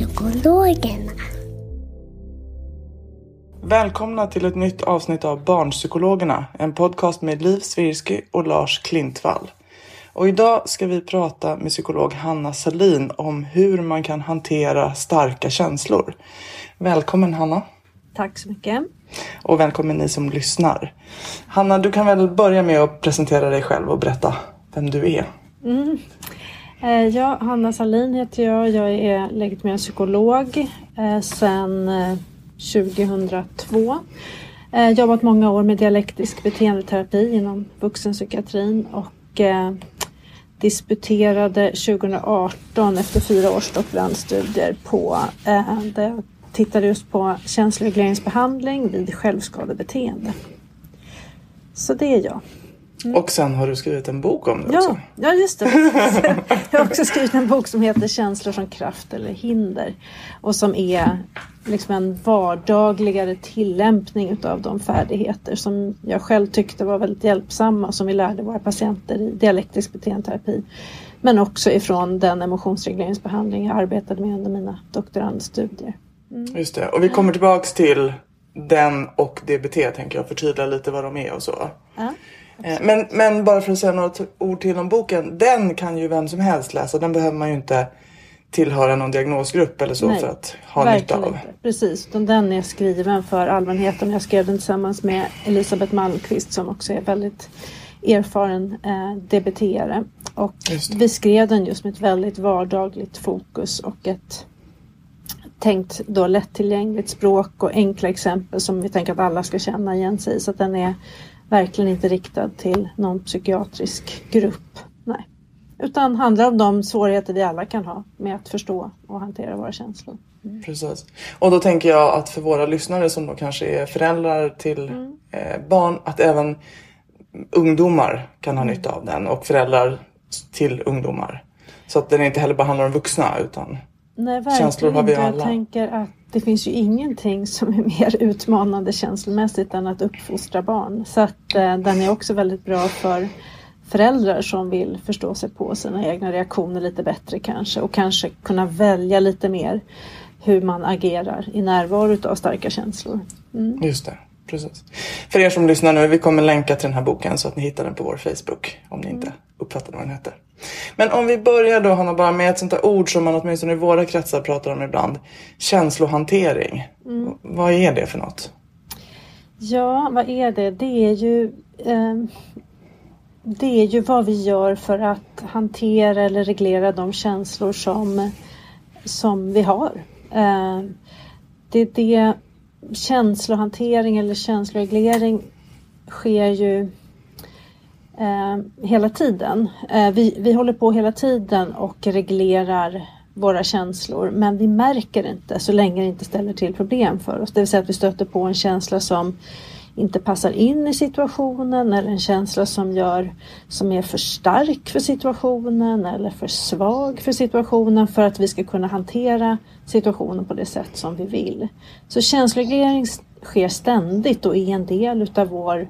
Barnpsykologerna. Välkomna till ett nytt avsnitt av Barnpsykologerna, en podcast med Liv Svirsky och Lars Klintvall. Och idag ska vi prata med psykolog Hanna Salin om hur man kan hantera starka känslor. Välkommen Hanna! Tack så mycket. Och välkommen ni som lyssnar. Hanna, du kan väl börja med att presentera dig själv och berätta vem du är. Mm. Eh, ja, Hanna Salin heter jag. Jag är legitimerad psykolog eh, sedan 2002. Eh, jobbat många år med dialektisk beteendeterapi inom vuxenpsykiatrin och disputerade 2018 efter fyra års doktorandstudier på där jag tittade just på känsloregleringsbehandling vid självskadebeteende. Så det är jag. Och sen har du skrivit en bok om det Ja, också. ja just det. Jag har också skrivit en bok som heter Känslor som kraft eller hinder. Och som är liksom en vardagligare tillämpning utav de färdigheter som jag själv tyckte var väldigt hjälpsamma som vi lärde våra patienter i dialektisk beteendeterapi. Men också ifrån den emotionsregleringsbehandling jag arbetade med under mina doktorandstudier. Just det. Och vi kommer tillbaks till den och DBT tänker jag förtydliga lite vad de är och så. Ja. Eh, Men, men bara för att säga några ord till om boken. Den kan ju vem som helst läsa. Den behöver man ju inte tillhöra någon diagnosgrupp eller så Nej, för att ha nytta av. inte. Precis, den är skriven för allmänheten. Jag skrev den tillsammans med Elisabeth Malmqvist som också är väldigt erfaren eh, DBT-are. Och vi skrev den just med ett väldigt vardagligt fokus och ett tänkt då lättillgängligt språk och enkla exempel som vi tänker att alla ska känna igen sig i. Så den är verkligen inte riktad till någon psykiatrisk grupp. Nej. Utan handlar om de svårigheter vi alla kan ha med att förstå och hantera våra känslor. Precis. Och då tänker jag att för våra lyssnare som då kanske är föräldrar till Mm. eh, barn. Att även ungdomar kan Mm. ha nytta av den. Och föräldrar till ungdomar. Så att den inte heller bara handlar om vuxna utan Nej, Känslor har vi inte. Jag alla. tänker att det finns ju ingenting som är mer utmanande känslomässigt än att uppfostra barn. Så att eh, den är också väldigt bra för föräldrar som vill förstå sig på sina egna reaktioner lite bättre kanske och kanske kunna välja lite mer hur man agerar i närvaro av starka känslor. Mm. Just det, precis. För er som lyssnar nu, vi kommer länka till den här boken så att ni hittar den på vår Facebook om ni inte uppfattar vad den heter. Men om vi börjar då Hanna bara med ett sånt där ord som man åtminstone i våra kretsar pratar om ibland. Känslohantering. Vad är det för något? Ja, vad är det? Det är ju eh, Det är ju vad vi gör för att hantera eller reglera de känslor som, som vi har. Eh, det är det känslohantering eller känsloreglering sker ju eh, hela tiden. Eh, vi, vi håller på hela tiden och reglerar våra känslor men vi märker inte så länge det inte ställer till problem för oss. Det vill säga att vi stöter på en känsla som inte passar in i situationen eller en känsla som, gör, som är för stark för situationen eller för svag för situationen för att vi ska kunna hantera situationen på det sätt som vi vill. Så känsloreglering sker ständigt och är en del utav vår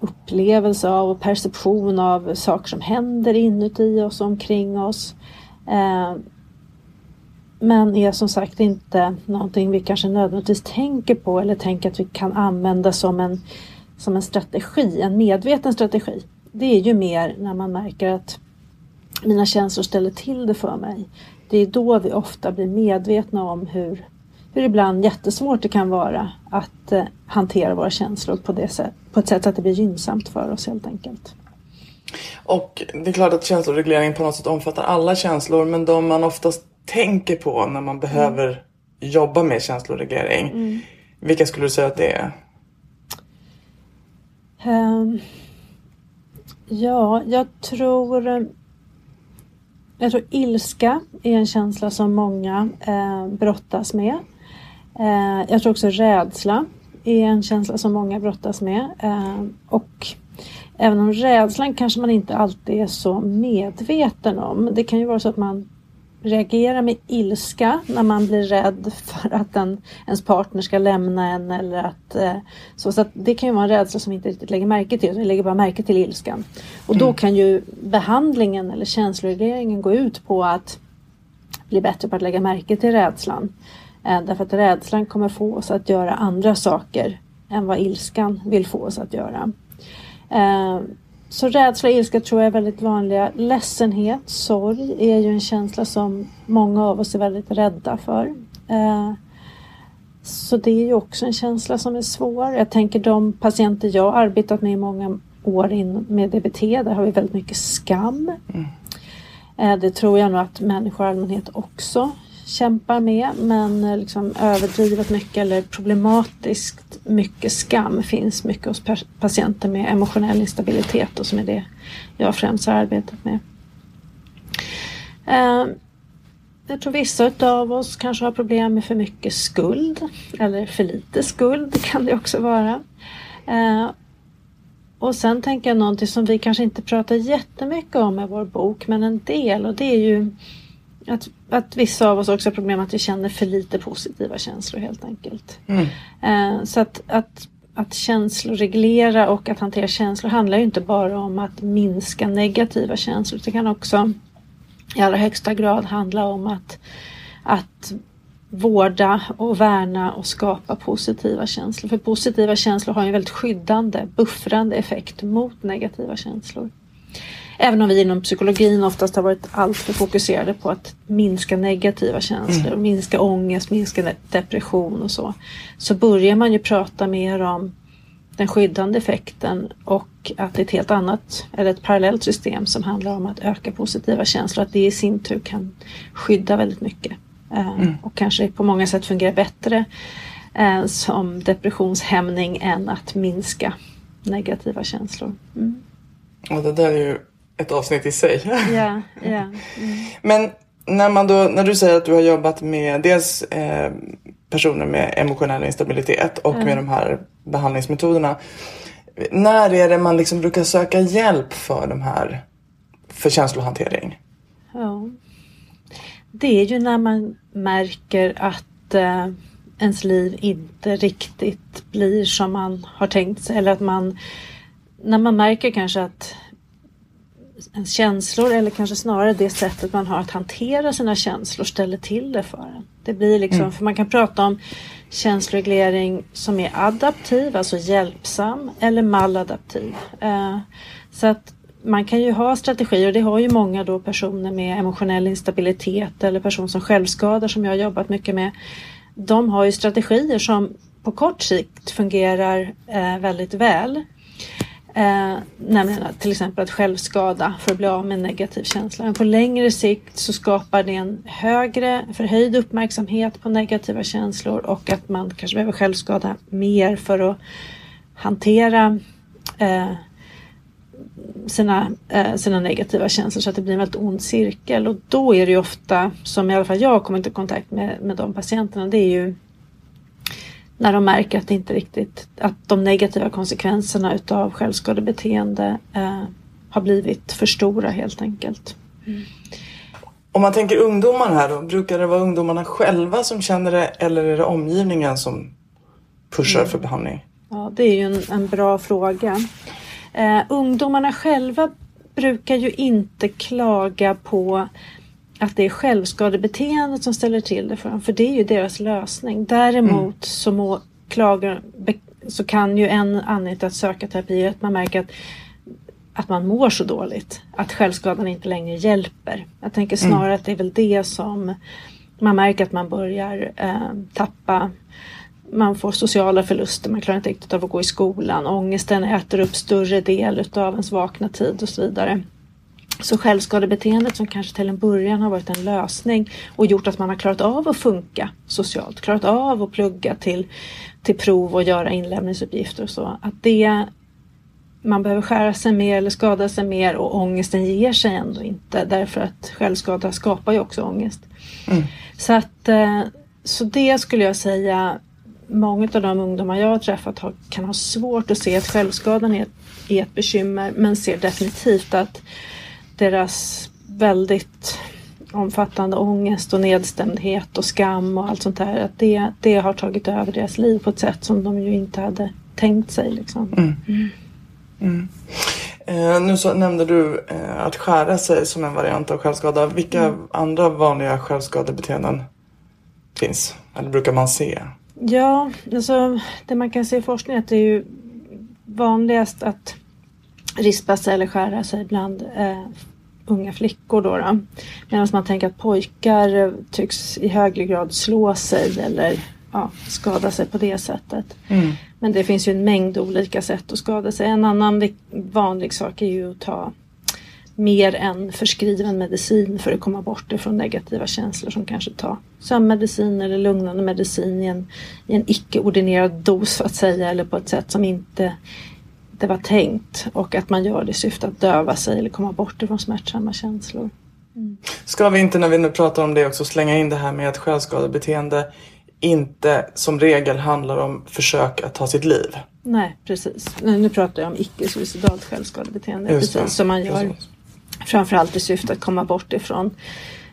upplevelse av och perception av saker som händer inuti oss och omkring oss. Eh, men är som sagt inte någonting vi kanske nödvändigtvis tänker på eller tänker att vi kan använda som en, som en strategi, en medveten strategi. Det är ju mer när man märker att mina känslor ställer till det för mig. Det är då vi ofta blir medvetna om hur, hur ibland jättesvårt det kan vara att eh, hantera våra känslor på, det sätt, på ett sätt så att det blir gynnsamt för oss helt enkelt. Och det är klart att känsloreglering på något sätt omfattar alla känslor men de man oftast tänker på när man behöver mm. jobba med känsloreglering. Mm. Vilka skulle du säga att det är? Um, ja, jag tror jag tror ilska är en känsla som många eh, brottas med. Eh, jag tror också rädsla är en känsla som många brottas med. Eh, och även om rädslan kanske man inte alltid är så medveten om. Det kan ju vara så att man reagerar med ilska när man blir rädd för att en, ens partner ska lämna en eller att eh, så, så att det kan ju vara en rädsla som vi inte riktigt lägger märke till, vi lägger bara märke till ilskan. Och då mm. kan ju behandlingen eller känsloregleringen gå ut på att bli bättre på att lägga märke till rädslan. Eh, därför att rädslan kommer få oss att göra andra saker än vad ilskan vill få oss att göra. Så rädsla och ilska tror jag är väldigt vanliga. Ledsenhet, sorg är ju en känsla som många av oss är väldigt rädda för. Eh, så det är ju också en känsla som är svår. Jag tänker de patienter jag arbetat med i många år in med DBT, där har vi väldigt mycket skam. Mm. Eh, det tror jag nog att människor i allmänhet också kämpar med men eh, liksom överdrivet mycket eller problematiskt mycket skam finns mycket hos patienter med emotionell instabilitet och som är det jag främst har arbetat med. Ehm, jag tror vissa av oss kanske har problem med för mycket skuld eller för lite skuld kan det också vara. Ehm, och sen tänker jag någonting som vi kanske inte pratar jättemycket om i vår bok men en del och det är ju att, att vissa av oss också har problem att vi känner för lite positiva känslor helt enkelt. Mm. Eh, så att, att, att känsloreglera och att hantera känslor handlar ju inte bara om att minska negativa känslor. Det kan också i allra högsta grad handla om att, att vårda och värna och skapa positiva känslor. För positiva känslor har en väldigt skyddande, buffrande effekt mot negativa känslor. Även om vi inom psykologin oftast har varit alltför fokuserade på att minska negativa känslor, mm. minska ångest, minska depression och så. Så börjar man ju prata mer om den skyddande effekten och att det är ett helt annat, eller ett parallellt system som handlar om att öka positiva känslor. Att det i sin tur kan skydda väldigt mycket. Eh, mm. Och kanske på många sätt fungerar bättre eh, som depressionshämning än att minska negativa känslor. Mm. Och det där är ju ett avsnitt i sig. Ja, ja. Mm. Men när, man då, när du säger att du har jobbat med dels eh, personer med emotionell instabilitet och mm. med de här behandlingsmetoderna. När är det man liksom brukar söka hjälp för de här, för känslohantering? Ja. Det är ju när man märker att eh, ens liv inte riktigt blir som man har tänkt sig eller att man när man märker kanske att ens känslor eller kanske snarare det sättet man har att hantera sina känslor ställer till det för en. Det blir liksom, mm. för man kan prata om känsloreglering som är adaptiv, alltså hjälpsam eller maladaptiv. Eh, så att man kan ju ha strategier och det har ju många då personer med emotionell instabilitet eller personer som självskadar som jag har jobbat mycket med. De har ju strategier som på kort sikt fungerar eh, väldigt väl. Eh, nämligen att, till exempel att självskada för att bli av med en negativ känsla. Men på längre sikt så skapar det en högre förhöjd uppmärksamhet på negativa känslor och att man kanske behöver självskada mer för att hantera eh, sina, eh, sina negativa känslor så att det blir en väldigt ond cirkel. Och då är det ju ofta, som i alla fall jag har kommit i kontakt med, med de patienterna, det är ju när de märker att, inte riktigt, att de negativa konsekvenserna utav självskadebeteende eh, har blivit för stora helt enkelt. Mm. Om man tänker ungdomar här då, brukar det vara ungdomarna själva som känner det eller är det omgivningen som pushar mm. för behandling? Ja, det är ju en, en bra fråga. Eh, ungdomarna själva brukar ju inte klaga på att det är självskadebeteendet som ställer till det för dem, för det är ju deras lösning. Däremot mm. så, må, klagar, så kan ju en anledning till att söka terapi är att man märker att att man mår så dåligt. Att självskadan inte längre hjälper. Jag tänker snarare mm. att det är väl det som man märker att man börjar eh, tappa man får sociala förluster, man klarar inte riktigt av att gå i skolan, ångesten äter upp större del utav ens vakna tid och så vidare. Så självskadebeteendet som kanske till en början har varit en lösning och gjort att man har klarat av att funka socialt, klarat av att plugga till, till prov och göra inlämningsuppgifter och så. Att det man behöver skära sig mer eller skada sig mer och ångesten ger sig ändå inte därför att självskada skapar ju också ångest. Mm. Så att eh, så det skulle jag säga många av de ungdomar jag har träffat har, kan ha svårt att se att självskadan är, är ett bekymmer men ser definitivt att deras väldigt omfattande ångest och nedstämdhet och skam och allt sånt där, att det, det har tagit över deras liv på ett sätt som de ju inte hade tänkt sig. Liksom. Mm. Mm. Mm. Eh, nu så nämnde du eh, att skära sig som en variant av självskada. Vilka mm. andra vanliga självskadebeteenden finns? Eller brukar man se? Ja, alltså det man kan se i forskningen är att det är ju vanligast att rispa sig eller skära sig bland eh, unga flickor. Då, då. Medan man tänker att pojkar tycks i högre grad slå sig eller ja, skada sig på det sättet. Mm. Men det finns ju en mängd olika sätt att skada sig. En annan vanlig sak är ju att ta mer än förskriven medicin för att komma bort ifrån negativa känslor som kanske ta sömnmedicin eller lugnande medicin i en, i en icke-ordinerad dos så att säga eller på ett sätt som inte det var tänkt och att man gör det i syfte att döva sig eller komma bort ifrån smärtsamma känslor. Mm. Ska vi inte när vi nu pratar om det också slänga in det här med att självskadebeteende inte som regel handlar om försök att ta sitt liv? Nej precis. Nu pratar jag om icke-suicidalt självskadebeteende. precis som man gör precis. framförallt i syfte att komma bort ifrån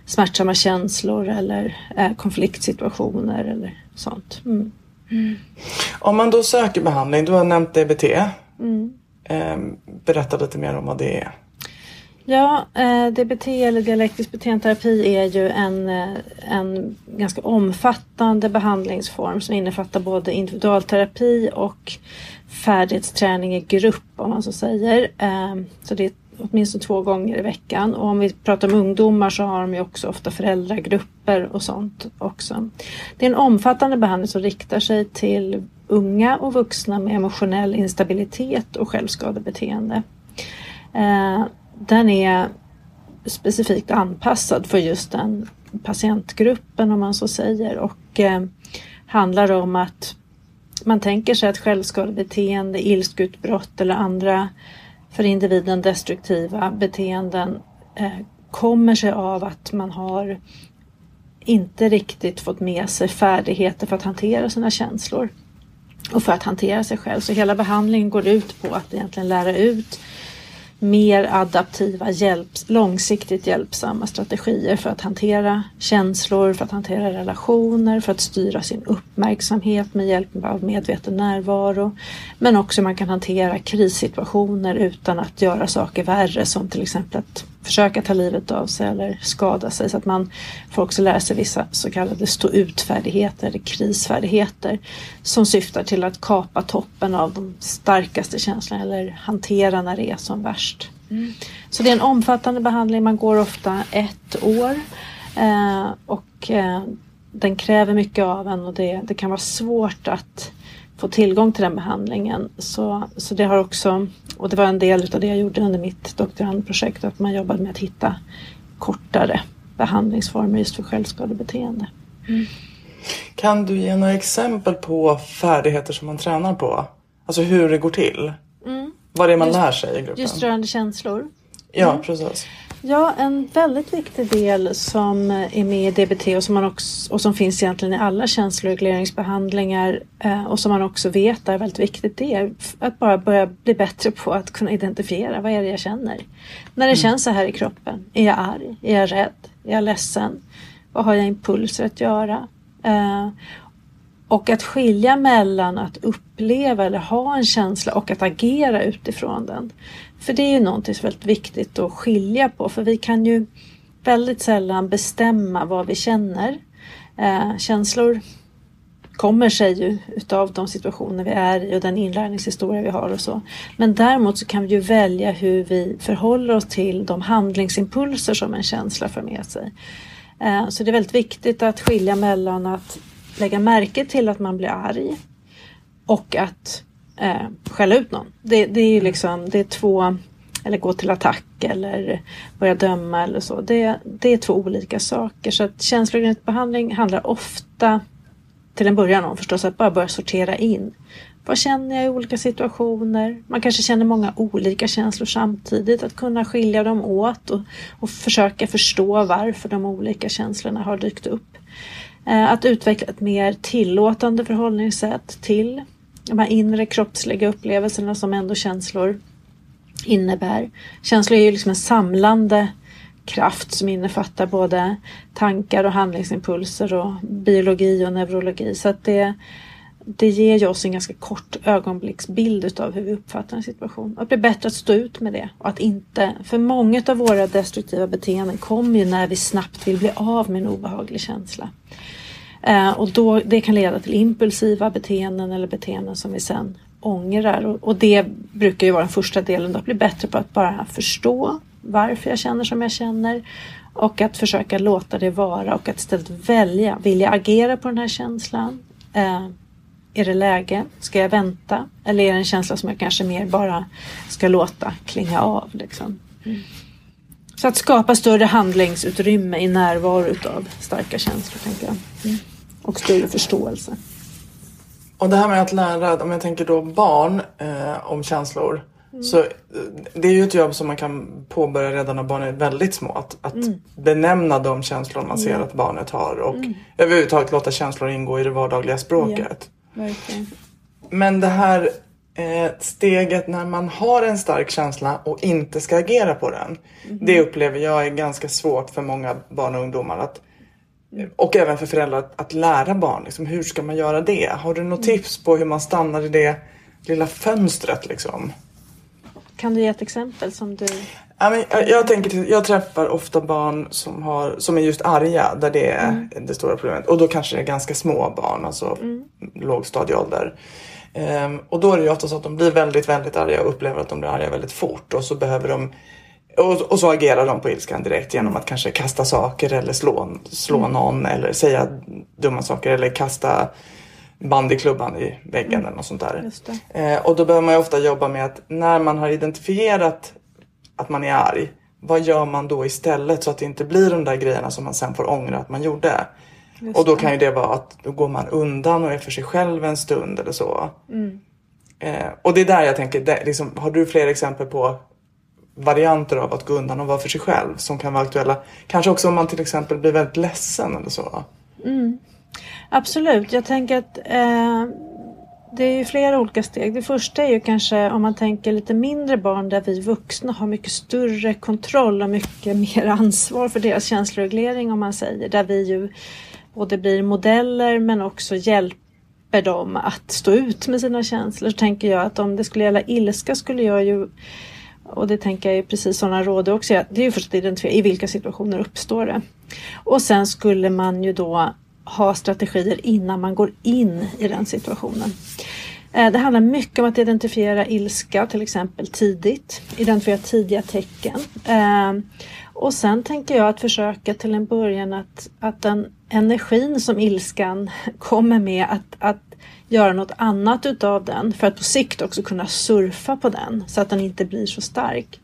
smärtsamma känslor eller eh, konfliktsituationer eller sånt. Mm. Mm. Om man då söker behandling, du har nämnt DBT. Mm. Berätta lite mer om vad det är. Ja, eh, DBT eller dialektisk beteendeterapi är ju en, eh, en ganska omfattande behandlingsform som innefattar både individualterapi och färdighetsträning i grupp om man så säger. Ehm, så det är åtminstone två gånger i veckan och om vi pratar om ungdomar så har de ju också ofta föräldragrupper och sånt också. Det är en omfattande behandling som riktar sig till unga och vuxna med emotionell instabilitet och självskadebeteende. Eh, den är specifikt anpassad för just den patientgruppen om man så säger och eh, handlar om att man tänker sig att självskadebeteende, ilskutbrott eller andra för individen destruktiva beteenden eh, kommer sig av att man har inte riktigt fått med sig färdigheter för att hantera sina känslor och för att hantera sig själv. Så hela behandlingen går ut på att egentligen lära ut mer adaptiva, hjälps, långsiktigt hjälpsamma strategier för att hantera känslor, för att hantera relationer, för att styra sin uppmärksamhet med hjälp av medveten närvaro. Men också hur man kan hantera krissituationer utan att göra saker värre som till exempel att försöka ta livet av sig eller skada sig så att man får också lära sig vissa så kallade stå ut-färdigheter eller krisfärdigheter som syftar till att kapa toppen av de starkaste känslorna eller hantera när det är som värst. Mm. Så det är en omfattande behandling, man går ofta ett år eh, och eh, den kräver mycket av en och det, det kan vara svårt att få tillgång till den behandlingen. Så, så det har också, och det var en del av det jag gjorde under mitt doktorandprojekt, att man jobbade med att hitta kortare behandlingsformer just för självskadebeteende. Mm. Kan du ge några exempel på färdigheter som man tränar på? Alltså hur det går till? Mm. Vad det är man just, lär sig i gruppen? Just rörande känslor. Ja, mm. precis. Ja, en väldigt viktig del som är med i DBT och som, man också, och som finns egentligen i alla känsloregleringsbehandlingar eh, och som man också vet är väldigt viktigt det är att bara börja bli bättre på att kunna identifiera vad är det jag känner. När det mm. känns så här i kroppen. Är jag arg? Är jag rädd? Är jag ledsen? Vad har jag impulser att göra? Eh, och att skilja mellan att uppleva eller ha en känsla och att agera utifrån den. För det är ju någonting som är väldigt viktigt att skilja på för vi kan ju väldigt sällan bestämma vad vi känner. Eh, känslor kommer sig ju utav de situationer vi är i och den inlärningshistoria vi har och så. Men däremot så kan vi ju välja hur vi förhåller oss till de handlingsimpulser som en känsla för med sig. Eh, så det är väldigt viktigt att skilja mellan att lägga märke till att man blir arg och att eh, skälla ut någon. Det, det är liksom, det är två, eller gå till attack eller börja döma eller så. Det, det är två olika saker. Så att känslobehandling handlar ofta till en början om förstås att bara börja sortera in. Vad känner jag i olika situationer? Man kanske känner många olika känslor samtidigt. Att kunna skilja dem åt och, och försöka förstå varför de olika känslorna har dykt upp. Eh, att utveckla ett mer tillåtande förhållningssätt till de här inre kroppsliga upplevelserna som ändå känslor innebär. Känslor är ju liksom en samlande kraft som innefattar både tankar och handlingsimpulser och biologi och neurologi. Så att det, det ger ju oss en ganska kort ögonblicksbild utav hur vi uppfattar en situation. Och det blir bättre att stå ut med det och att inte, för många av våra destruktiva beteenden kommer ju när vi snabbt vill bli av med en obehaglig känsla. Eh, och då, det kan leda till impulsiva beteenden eller beteenden som vi sen ångrar och, och det brukar ju vara den första delen, att bli bättre på att bara förstå varför jag känner som jag känner och att försöka låta det vara och att istället välja. Vill jag agera på den här känslan? Eh, är det läge? Ska jag vänta? Eller är det en känsla som jag kanske mer bara ska låta klinga av? Liksom? Mm. Så att skapa större handlingsutrymme i närvaro av starka känslor, tänker jag. Mm. Och större förståelse. Och det här med att lära, om jag tänker då barn eh, om känslor. Mm. Så eh, det är ju ett jobb som man kan påbörja redan när barnen är väldigt små. Att, att mm. benämna de känslor man ser att barnet har och mm. överhuvudtaget låta känslor ingå i det vardagliga språket. Ja. Men det här eh, steget när man har en stark känsla och inte ska agera på den. Mm. Det upplever jag är ganska svårt för många barn och ungdomar. Att, och även för föräldrar att, att lära barn. Liksom, hur ska man göra det? Har du något mm. tips på hur man stannar i det lilla fönstret? Liksom? Kan du ge ett exempel som du... Ja, men jag, jag, tänker, jag träffar ofta barn som, har, som är just arga, där det är mm. det stora problemet. Och då kanske det är ganska små barn, alltså mm. lågstadieålder. Um, och då är det ju ofta så att de blir väldigt, väldigt arga och upplever att de blir arga väldigt fort. Och så behöver de och, och, så agerar de på ilskan direkt genom att kanske kasta saker eller slå, slå mm. någon eller säga dumma saker eller kasta bandyklubban i väggen mm. eller något sånt där. Eh, och då behöver man ju ofta jobba med att när man har identifierat att man är arg, vad gör man då istället så att det inte blir de där grejerna som man sen får ångra att man gjorde. Just och då kan ju det vara att då går man undan och är för sig själv en stund eller så. Mm. Eh, och det är där jag tänker, det, liksom, har du fler exempel på varianter av att gå undan och vara för sig själv som kan vara aktuella. Kanske också om man till exempel blir väldigt ledsen eller så. Mm. Absolut, jag tänker att eh, det är ju flera olika steg. Det första är ju kanske om man tänker lite mindre barn där vi vuxna har mycket större kontroll och mycket mer ansvar för deras känsloreglering om man säger. Där vi ju både blir modeller men också hjälper dem att stå ut med sina känslor. Så tänker jag att om det skulle gälla ilska skulle jag ju och det tänker jag är precis sådana råd också. Det är ju först att identifiera i vilka situationer uppstår det. Och sen skulle man ju då ha strategier innan man går in i den situationen. Eh, det handlar mycket om att identifiera ilska till exempel tidigt, identifiera tidiga tecken. Eh, och sen tänker jag att försöka till en början att, att den energin som ilskan kommer med att, att göra något annat utav den för att på sikt också kunna surfa på den så att den inte blir så stark.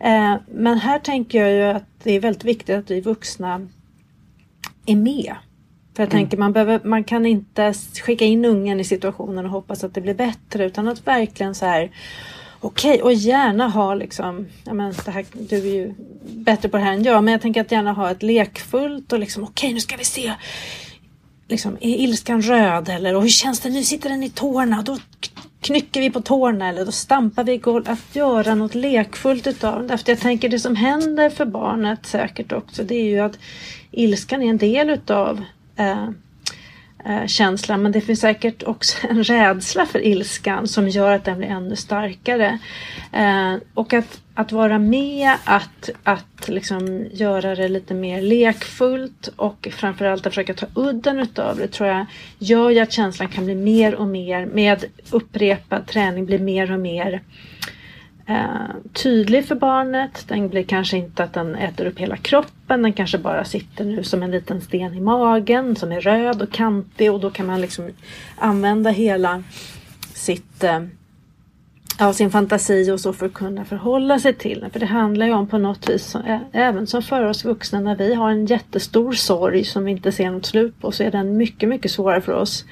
Eh, men här tänker jag ju att det är väldigt viktigt att vi vuxna är med. För jag mm. tänker man, behöver, man kan inte skicka in ungen i situationen och hoppas att det blir bättre utan att verkligen så här Okej, okay, och gärna ha liksom, ja men det här, du är ju bättre på det här än jag, men jag tänker att gärna ha ett lekfullt och liksom okej okay, nu ska vi se liksom, är ilskan röd eller och hur känns det nu? Sitter den i tårna? Då knycker vi på tårna eller då stampar vi i golvet. Att göra något lekfullt utav det. För jag tänker det som händer för barnet säkert också det är ju att ilskan är en del utav eh, Eh, känslan men det finns säkert också en rädsla för ilskan som gör att den blir ännu starkare. Eh, och att, att vara med, att, att liksom göra det lite mer lekfullt och framförallt att försöka ta udden utav det tror jag gör ju att känslan kan bli mer och mer med upprepad träning blir mer och mer eh, Eh, tydlig för barnet. Den blir kanske inte att den äter upp hela kroppen. Den kanske bara sitter nu som en liten sten i magen som är röd och kantig och då kan man liksom använda hela sitt eh, ja, sin fantasi och så för att kunna förhålla sig till den. För det handlar ju om på något vis, eh, även som för oss vuxna, när vi har en jättestor sorg som vi inte ser något slut på så är den mycket, mycket svårare för oss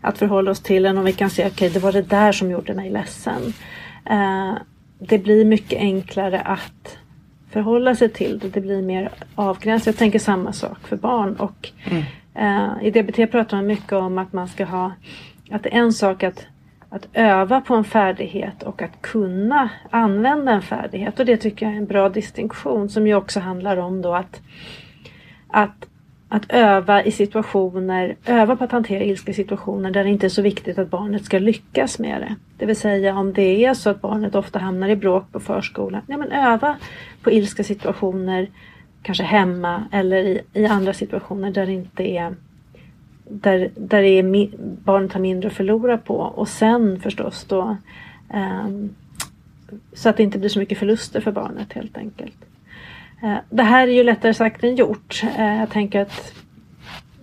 att förhålla oss till än om vi kan se, okej okay, det var det där som gjorde mig ledsen. Det blir mycket enklare att förhålla sig till det. Det blir mer avgränsat. Jag tänker samma sak för barn. Och, mm. uh, I DBT pratar man mycket om att man ska ha att det är en sak att, att öva på en färdighet och att kunna använda en färdighet. Och det tycker jag är en bra distinktion som ju också handlar om då att, att att öva i situationer, öva på att hantera ilska i situationer där det inte är så viktigt att barnet ska lyckas med det. Det vill säga om det är så att barnet ofta hamnar i bråk på förskolan, ja men öva på ilska situationer, kanske hemma eller i, i andra situationer där det inte är där, där det är, barnet har mindre att förlora på och sen förstås då um, så att det inte blir så mycket förluster för barnet helt enkelt. Eh, det här är ju lättare sagt än gjort. Eh, jag tänker att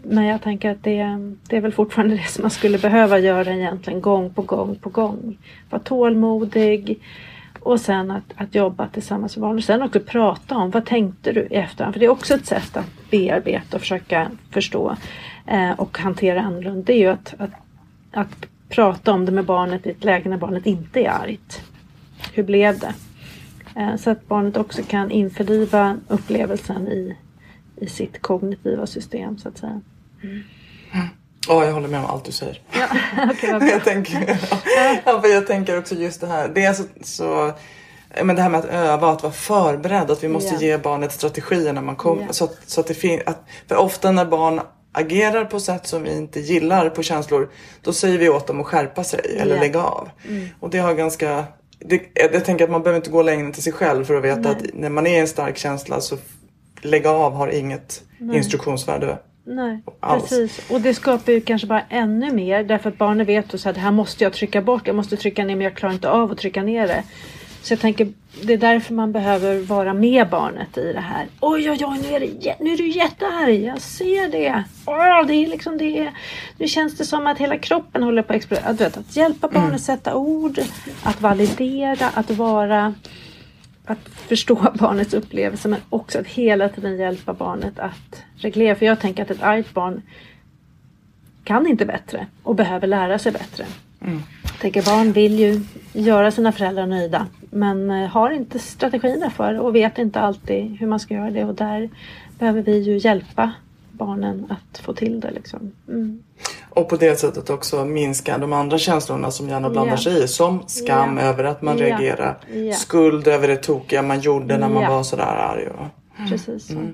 men jag tänker att det, det är väl fortfarande det som man skulle behöva göra egentligen gång på gång på gång. Vara tålmodig och sen att, att jobba tillsammans med barnen. sen också prata om vad tänkte du i efterhand? För det är också ett sätt att bearbeta och försöka förstå eh, och hantera annorlunda. Det är ju att, att, att prata om det med barnet i ett läge när barnet inte är argt. Hur blev det? Eh, så att barnet också kan införliva upplevelsen i, i sitt kognitiva system så att säga. Mm. Oh, jag håller med om allt du säger. Ja, okay, jag, tänker, ja, jag tänker också just det här. Det är så, så men det här med att öva, att vara förberedd, att vi måste yeah. ge barnet strategier när man kommer. Yeah. Så, att, så att det finns, för ofta när barn agerar på sätt som vi inte gillar på känslor, då säger vi åt dem att skärpa sig yeah. eller lägga av. Mm. Och det har ganska det, jag tänker att man behöver inte gå längre till sig själv för att veta Nej. att när man är i en stark känsla så lägga av har inget Nej. instruktionsvärde. Nej, alls. precis. Och det skapar ju kanske bara ännu mer därför att barnen vet att det här måste jag trycka bort. Jag måste trycka ner men jag klarar inte av att trycka ner det. Så jag tänker det är därför man behöver vara med barnet i det här. Oj, oj, oj, nu är, det, nu är du jättearg. Jag ser det. Oh, det är liksom det. Nu känns det som att hela kroppen håller på att explodera. Att, att hjälpa barnet mm. sätta ord, att validera, att vara att förstå barnets upplevelse men också att hela tiden hjälpa barnet att reglera. För jag tänker att ett argt barn kan inte bättre och behöver lära sig bättre. Mm. Jag tänker barn vill ju göra sina föräldrar nöjda men eh, har inte strategierna för och vet inte alltid hur man ska göra det och där behöver vi ju hjälpa barnen att få till det. Liksom. Mm. Och på det sättet också minska de andra känslorna som gärna blandar yeah. sig i. Som skam yeah. över att man yeah. reagerar. Skuld över det tokiga man gjorde när man var sådär arg. Och... Precis så. Mm.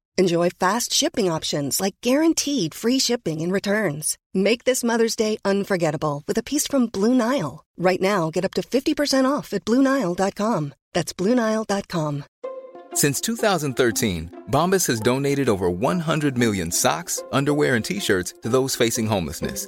Enjoy fast shipping options like guaranteed free shipping and returns. Make this Mother's Day unforgettable with a piece from Blue Nile. Right now, get up to 50% off at BlueNile.com. That's BlueNile.com. Since 2013, Bombas has donated over 100 million socks, underwear, and t shirts to those facing homelessness.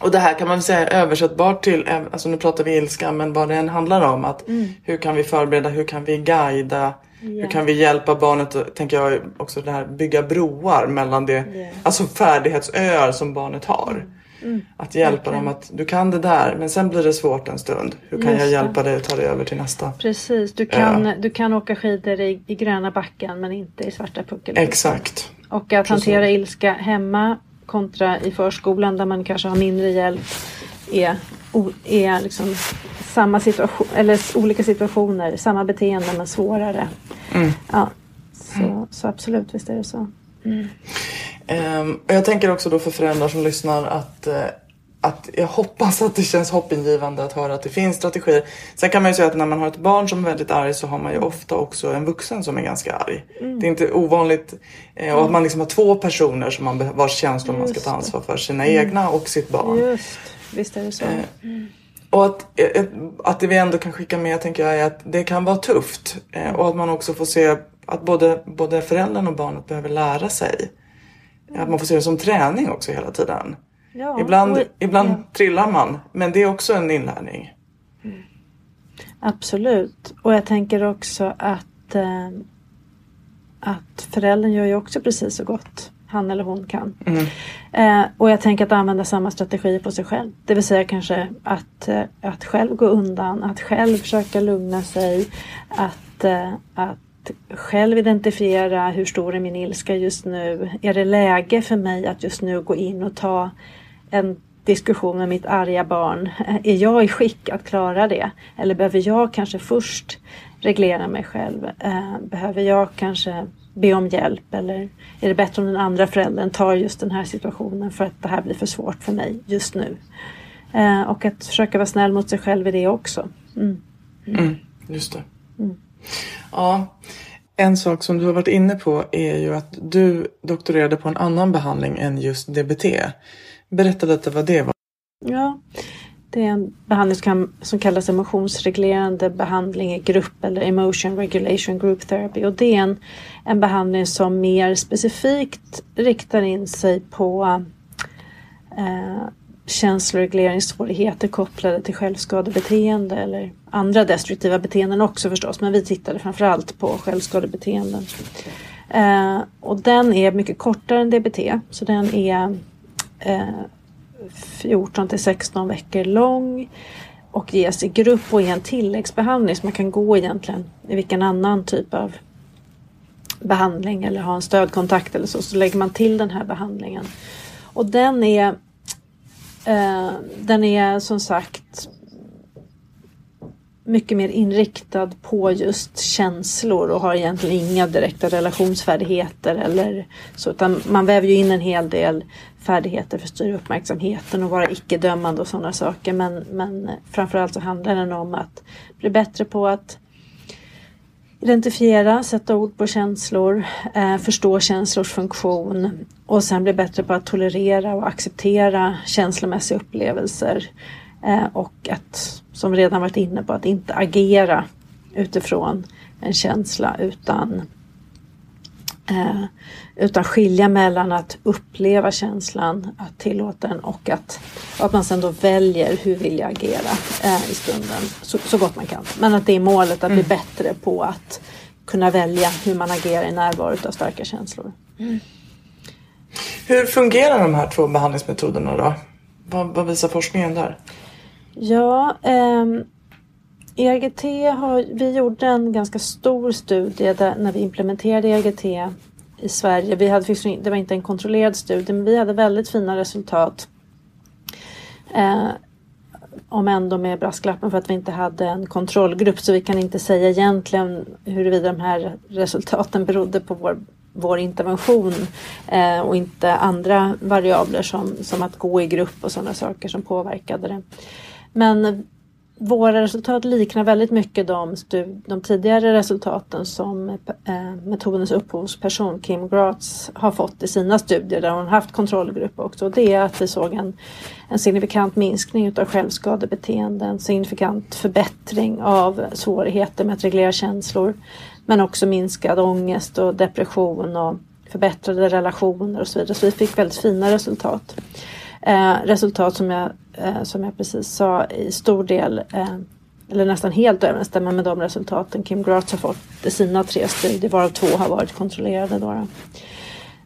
Och det här kan man säga är översättbart till, eh, alltså nu pratar vi ilska, men vad det än handlar om. Att Hur kan vi förbereda, hur kan vi guida, hur kan vi hjälpa barnet, och, tänker jag också det här bygga broar mellan det, alltså färdighetsöar som barnet har. Att hjälpa dem att du kan det där men sen blir det svårt en stund. Hur kan Just jag hjälpa dig att ta dig över till nästa? Precis, du kan, du kan åka skidor i, i gröna backen men inte i svarta puckel. Exakt. Och att hantera ilska hemma kontra i förskolan där man kanske har mindre hjälp är, är liksom samma situation, eller olika situationer, samma beteende men svårare. Ja, så, så absolut, visst är det så. Ehm, och jag tänker också då för föräldrar som lyssnar att, eh, att jag hoppas att det känns hoppingivande att höra att det finns strategier. Sen kan man ju säga att när man har ett barn som är väldigt arg så har man ju ofta också en vuxen som är ganska arg. Det är inte ovanligt eh, och att man liksom har två personer som man, vars känslor man ska ta ansvar för. Sina egna och sitt barn. Just, visst är det så. Och att, eh, att det vi ändå kan skicka med tänker jag är att det kan vara tufft. Eh, och att man också får se att både, både föräldern och barnet behöver lära sig. Att man får se det som träning också hela tiden. Ja, Ibland, och- ibland ja. trillar man, men det är också en inlärning. Absolut. Och jag tänker också att, eh, att föräldern gör ju också precis så gott han eller hon kan. Eh, och jag tänker att använda samma strategi på sig själv. Det vill säga kanske att, eh, att själv gå undan, att själv försöka lugna sig, att, eh, att själv identifiera hur stor är min ilska just nu. Är det läge för mig att just nu gå in och ta en diskussion med mitt arga barn. Är jag i skick att klara det? Eller behöver jag kanske först reglera mig själv? Eh, Behöver jag kanske be om hjälp? Eller är det bättre om den andra föräldern tar just den här situationen för att det här blir för svårt för mig just nu? Eh, Och att försöka vara snäll mot sig själv i det också. Mm. Just det. Ja. En sak som du har varit inne på är ju att du doktorerade på en annan behandling än just DBT. Berätta lite vad det var. Ja, det är en behandling som, kallas emotionsreglerande behandling i grupp eller emotion regulation group therapy. Och det är en, en behandling som mer specifikt riktar in sig på eh, känsloregleringssvårigheter kopplade till självskadebeteende eller andra destruktiva beteenden också förstås. Men vi tittade framförallt på självskadebeteenden. Eh, och den är mycket kortare än DBT. Så den är Eh, 14 till 16 veckor lång och ges i grupp och är en tilläggsbehandling så man kan gå egentligen i vilken annan typ av behandling eller ha en stödkontakt eller så, så lägger man till den här behandlingen. Och den är eh, den är som sagt mycket mer inriktad på just känslor och har egentligen inga direkta relationsfärdigheter eller så utan man väver ju in en hel del färdigheter för att styra uppmärksamheten och vara icke-dömande och sådana saker. Men, men framförallt så handlar den om att bli bättre på att identifiera, sätta ord på känslor, eh, förstå känslors funktion och sen bli bättre på att tolerera och acceptera känslomässiga upplevelser eh, och att, som vi redan varit inne på, att inte agera utifrån en känsla utan eh, utan skilja mellan att uppleva känslan, att tillåta den och att, och att man sen då väljer hur vill jag agera eh, i stunden så, så gott man kan. Men att det är målet att bli bättre på att kunna välja hur man agerar i närvaro av starka känslor. Hur fungerar de här två behandlingsmetoderna då? Vad, vad visar forskningen där? Ja, eh, ERGT har, vi gjorde en ganska stor studie där, när vi implementerade ERGT i Sverige. Vi hade, det var inte en kontrollerad studie men vi hade väldigt fina resultat. Eh, om ändå med brasklappen för att vi inte hade en kontrollgrupp så vi kan inte säga egentligen huruvida de här resultaten berodde på vår, vår intervention eh, och inte andra variabler som, som att gå i grupp och sådana saker som påverkade det. Men våra resultat liknar väldigt mycket de, de tidigare resultaten som eh, metodens upphovsperson Kim Gratz har fått i sina studier där hon haft kontrollgrupp också. Det är att vi såg en, en signifikant minskning av självskadebeteende, en signifikant förbättring av svårigheter med att reglera känslor men också minskad ångest och depression och förbättrade relationer och så vidare. Så vi fick väldigt fina resultat. Eh, resultat som jag eh, som jag precis sa i stor del eh, eller nästan helt överensstämmer med de resultaten Kim Gratz har fått i sina tre studier varav två har varit kontrollerade. Då.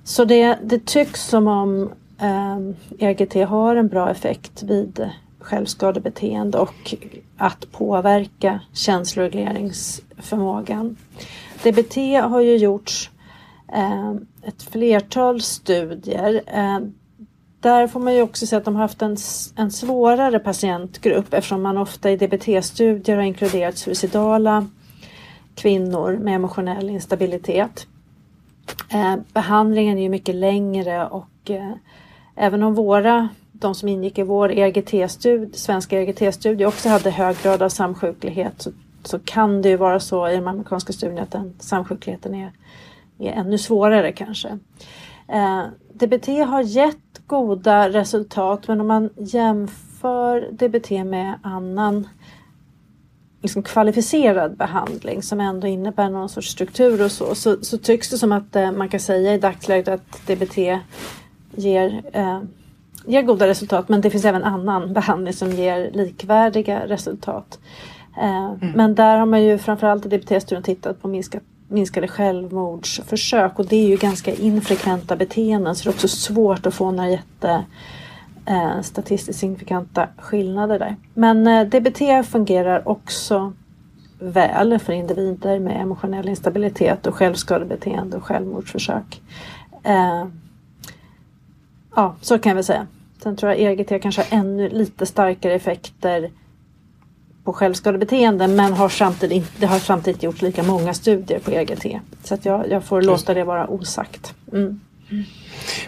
Så det, det tycks som om eh, EGT har en bra effekt vid självskadebeteende och att påverka känsloregleringsförmågan. DBT har ju gjorts eh, ett flertal studier eh, där får man ju också se att de har haft en, en svårare patientgrupp eftersom man ofta i DBT-studier har inkluderat suicidala kvinnor med emotionell instabilitet. Eh, behandlingen är ju mycket längre och eh, även om våra, de som ingick i vår ERGT-studie, svenska ERGT-studie också hade hög grad av samsjuklighet så, så kan det ju vara så i de amerikanska studierna att den samsjukligheten är, är ännu svårare kanske. Eh, DBT har gett goda resultat men om man jämför DBT med annan liksom kvalificerad behandling som ändå innebär någon sorts struktur och så, så, så tycks det som att eh, man kan säga i dagsläget att DBT ger, eh, ger goda resultat men det finns även annan behandling som ger likvärdiga resultat. Eh, mm. Men där har man ju framförallt i DBT-studien tittat på minskat minskade självmordsförsök och det är ju ganska infrekventa beteenden så det är också svårt att få några jätte eh, statistiskt signifikanta skillnader där. Men eh, DBT fungerar också väl för individer med emotionell instabilitet och självskadebeteende och självmordsförsök. Eh, ja, så kan jag väl säga. Sen tror jag EGT kanske har ännu lite starkare effekter på självskadebeteende men har samtidigt, det har samtidigt gjort lika många studier på EGT. Så att jag, jag får låta det vara osagt. Mm.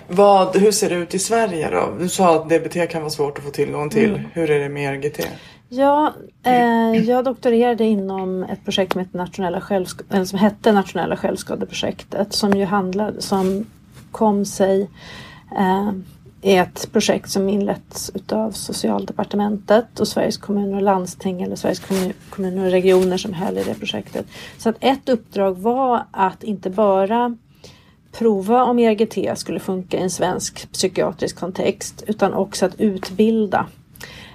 Vad, hur ser det ut i Sverige då? Du sa att DBT kan vara svårt att få tillgång till. Mm. Hur är det med EGT? Ja, eh, jag doktorerade inom ett projekt som, Nationella självsk- som hette Nationella självskadeprojektet som ju handlade, som kom sig eh, är ett projekt som inletts utav Socialdepartementet och Sveriges kommuner och landsting eller Sveriges kommuner och regioner som höll i det projektet. Så att ett uppdrag var att inte bara prova om ERGT skulle funka i en svensk psykiatrisk kontext utan också att utbilda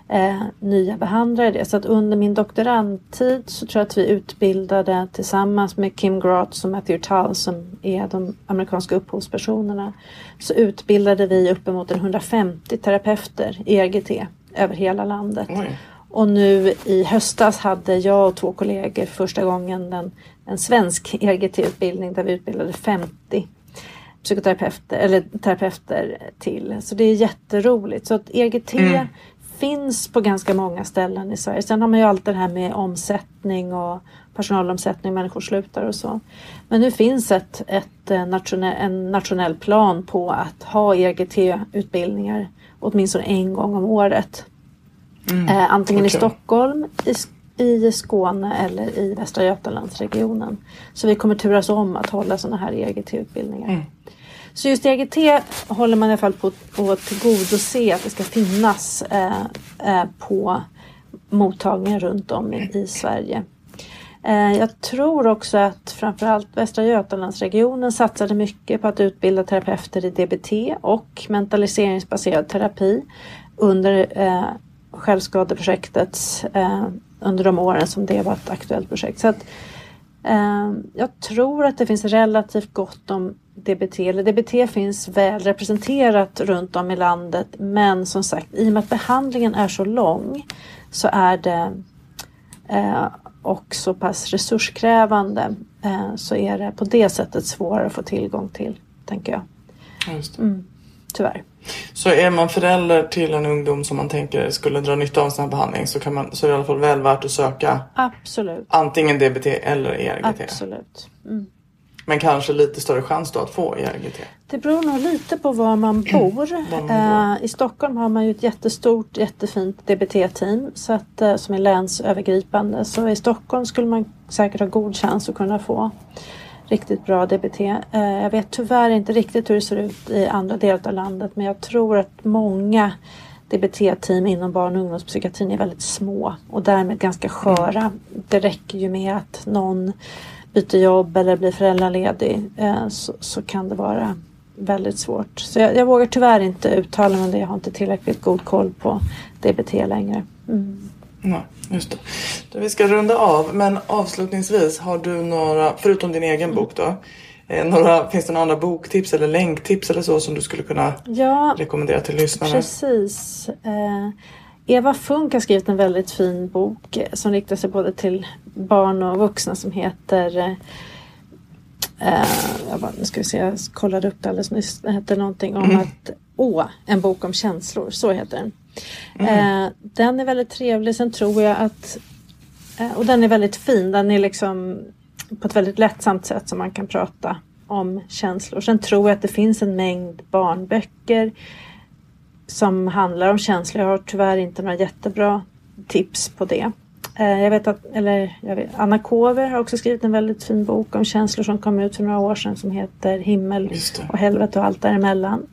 eh, nya behandlare det. Så att under min doktorandtid så tror jag att vi utbildade tillsammans med Kim Gratz och Matthew Tull som är de amerikanska upphovspersonerna. Så utbildade vi uppemot 150 terapeuter i ERGT över hela landet. Oj. Och nu i höstas hade jag och två kollegor första gången en, en svensk ERGT-utbildning där vi utbildade 50 psykoterapeuter eller terapeuter till. Så det är jätteroligt. Så att ERGT mm finns på ganska många ställen i Sverige. Sen har man ju allt det här med omsättning och personalomsättning, människor slutar och så. Men nu finns ett, ett eh, nationell, en nationell plan på att ha EGT-utbildningar åtminstone en gång om året. Mm. Eh, antingen okay. i Stockholm, i, i Skåne eller i Västra Götalandsregionen. Så vi kommer turas om att hålla sådana här EGT-utbildningar. Mm. Så just i EGT håller man i alla fall på att tillgodose att det ska finnas eh, eh, på mottagningar runt om i, i Sverige. Eh, jag tror också att framförallt Västra Götalandsregionen satsade mycket på att utbilda terapeuter i DBT och mentaliseringsbaserad terapi under eh, självskadeprojektets eh, under de åren som det var ett aktuellt projekt. Så att, jag tror att det finns relativt gott om DBT, eller DBT finns väl representerat runt om i landet men som sagt i och med att behandlingen är så lång så är det eh, och så pass resurskrävande eh, så är det på det sättet svårare att få tillgång till, tänker jag. Just mm, tyvärr. Så är man förälder till en ungdom som man tänker skulle dra nytta av en sån här behandling så, kan man, så är det i alla fall väl värt att söka Absolut. antingen DBT eller ERGT. Absolut. Mm. Men kanske lite större chans då att få ERGT. Det beror nog lite på var man bor. Var man Eh, I Stockholm har man ju ett jättestort jättefint DBT-team så att, eh, som är länsövergripande. Så i Stockholm skulle man säkert ha god chans att kunna få riktigt bra DBT. Eh, jag vet tyvärr inte riktigt hur det ser ut i andra delar av landet men jag tror att många DBT-team inom barn och ungdomspsykiatrin är väldigt små och därmed ganska sköra. Det räcker ju med att någon byter jobb eller blir föräldraledig eh, så, så kan det vara väldigt svårt. Så jag, jag vågar tyvärr inte uttala mig om det. Jag har inte tillräckligt god koll på DBT längre. Mm. Nej, just det. Då vi ska runda av, men avslutningsvis har du några, förutom din egen bok då, eh, några, finns det några andra boktips eller länktips eller så som du skulle kunna Ja, rekommendera till lyssnarna? precis. Eh, Eva Funk har skrivit en väldigt fin bok eh, som riktar sig både till barn och vuxna som heter eh, eh, jag bara, nu ska vi se, jag kollade upp det alldeles nyss. Det heter någonting om Mm. att Åh, en bok om känslor, så heter den. Eh, den är väldigt trevlig. Sen tror jag att eh, och den är väldigt fin. Den är liksom på ett väldigt lättsamt sätt som man kan prata om känslor. Sen tror jag att det finns en mängd barnböcker som handlar om känslor. Jag har tyvärr inte några jättebra tips på det. Eh, Jag vet att, eller vet, Anna Kover har också skrivit en väldigt fin bok om känslor som kom ut för några år sedan som heter Himmel och helvete och allt däremellan.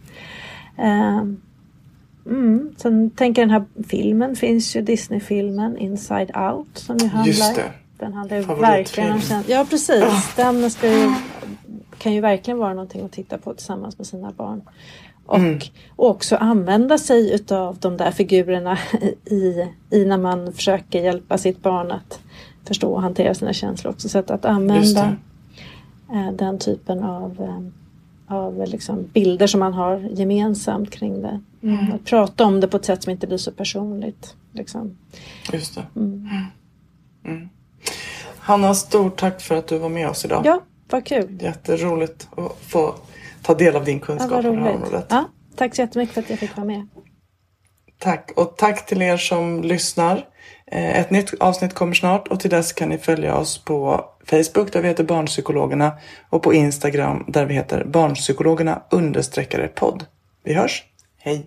Mm. Sen tänker jag den här filmen finns ju Disney-filmen Inside Out som ju handlar. Just det. Den handlar ju verkligen om känslor. Ja precis. Den ska ju, kan ju verkligen vara någonting att titta på tillsammans med sina barn. Och, Mm. och också använda sig utav de där figurerna i, i när man försöker hjälpa sitt barn att förstå och hantera sina känslor också. Så att, att använda eh, den typen av, eh, av liksom bilder som man har gemensamt kring det. Mm. Att prata om det på ett sätt som inte blir så personligt. Liksom. Just det. Mm. Mm. Hanna, stort tack för att du var med oss idag. Ja, vad kul. Jätteroligt att få ta del av din Ja, kunskap vad på det här området. Ja, tack så jättemycket för att jag fick vara med. Tack och tack till er som lyssnar. Eh, ett nytt avsnitt kommer snart och till dess kan ni följa oss på Facebook där vi heter Barnpsykologerna och på Instagram där vi heter Barnpsykologerna understreckare podd. Vi hörs. Hej!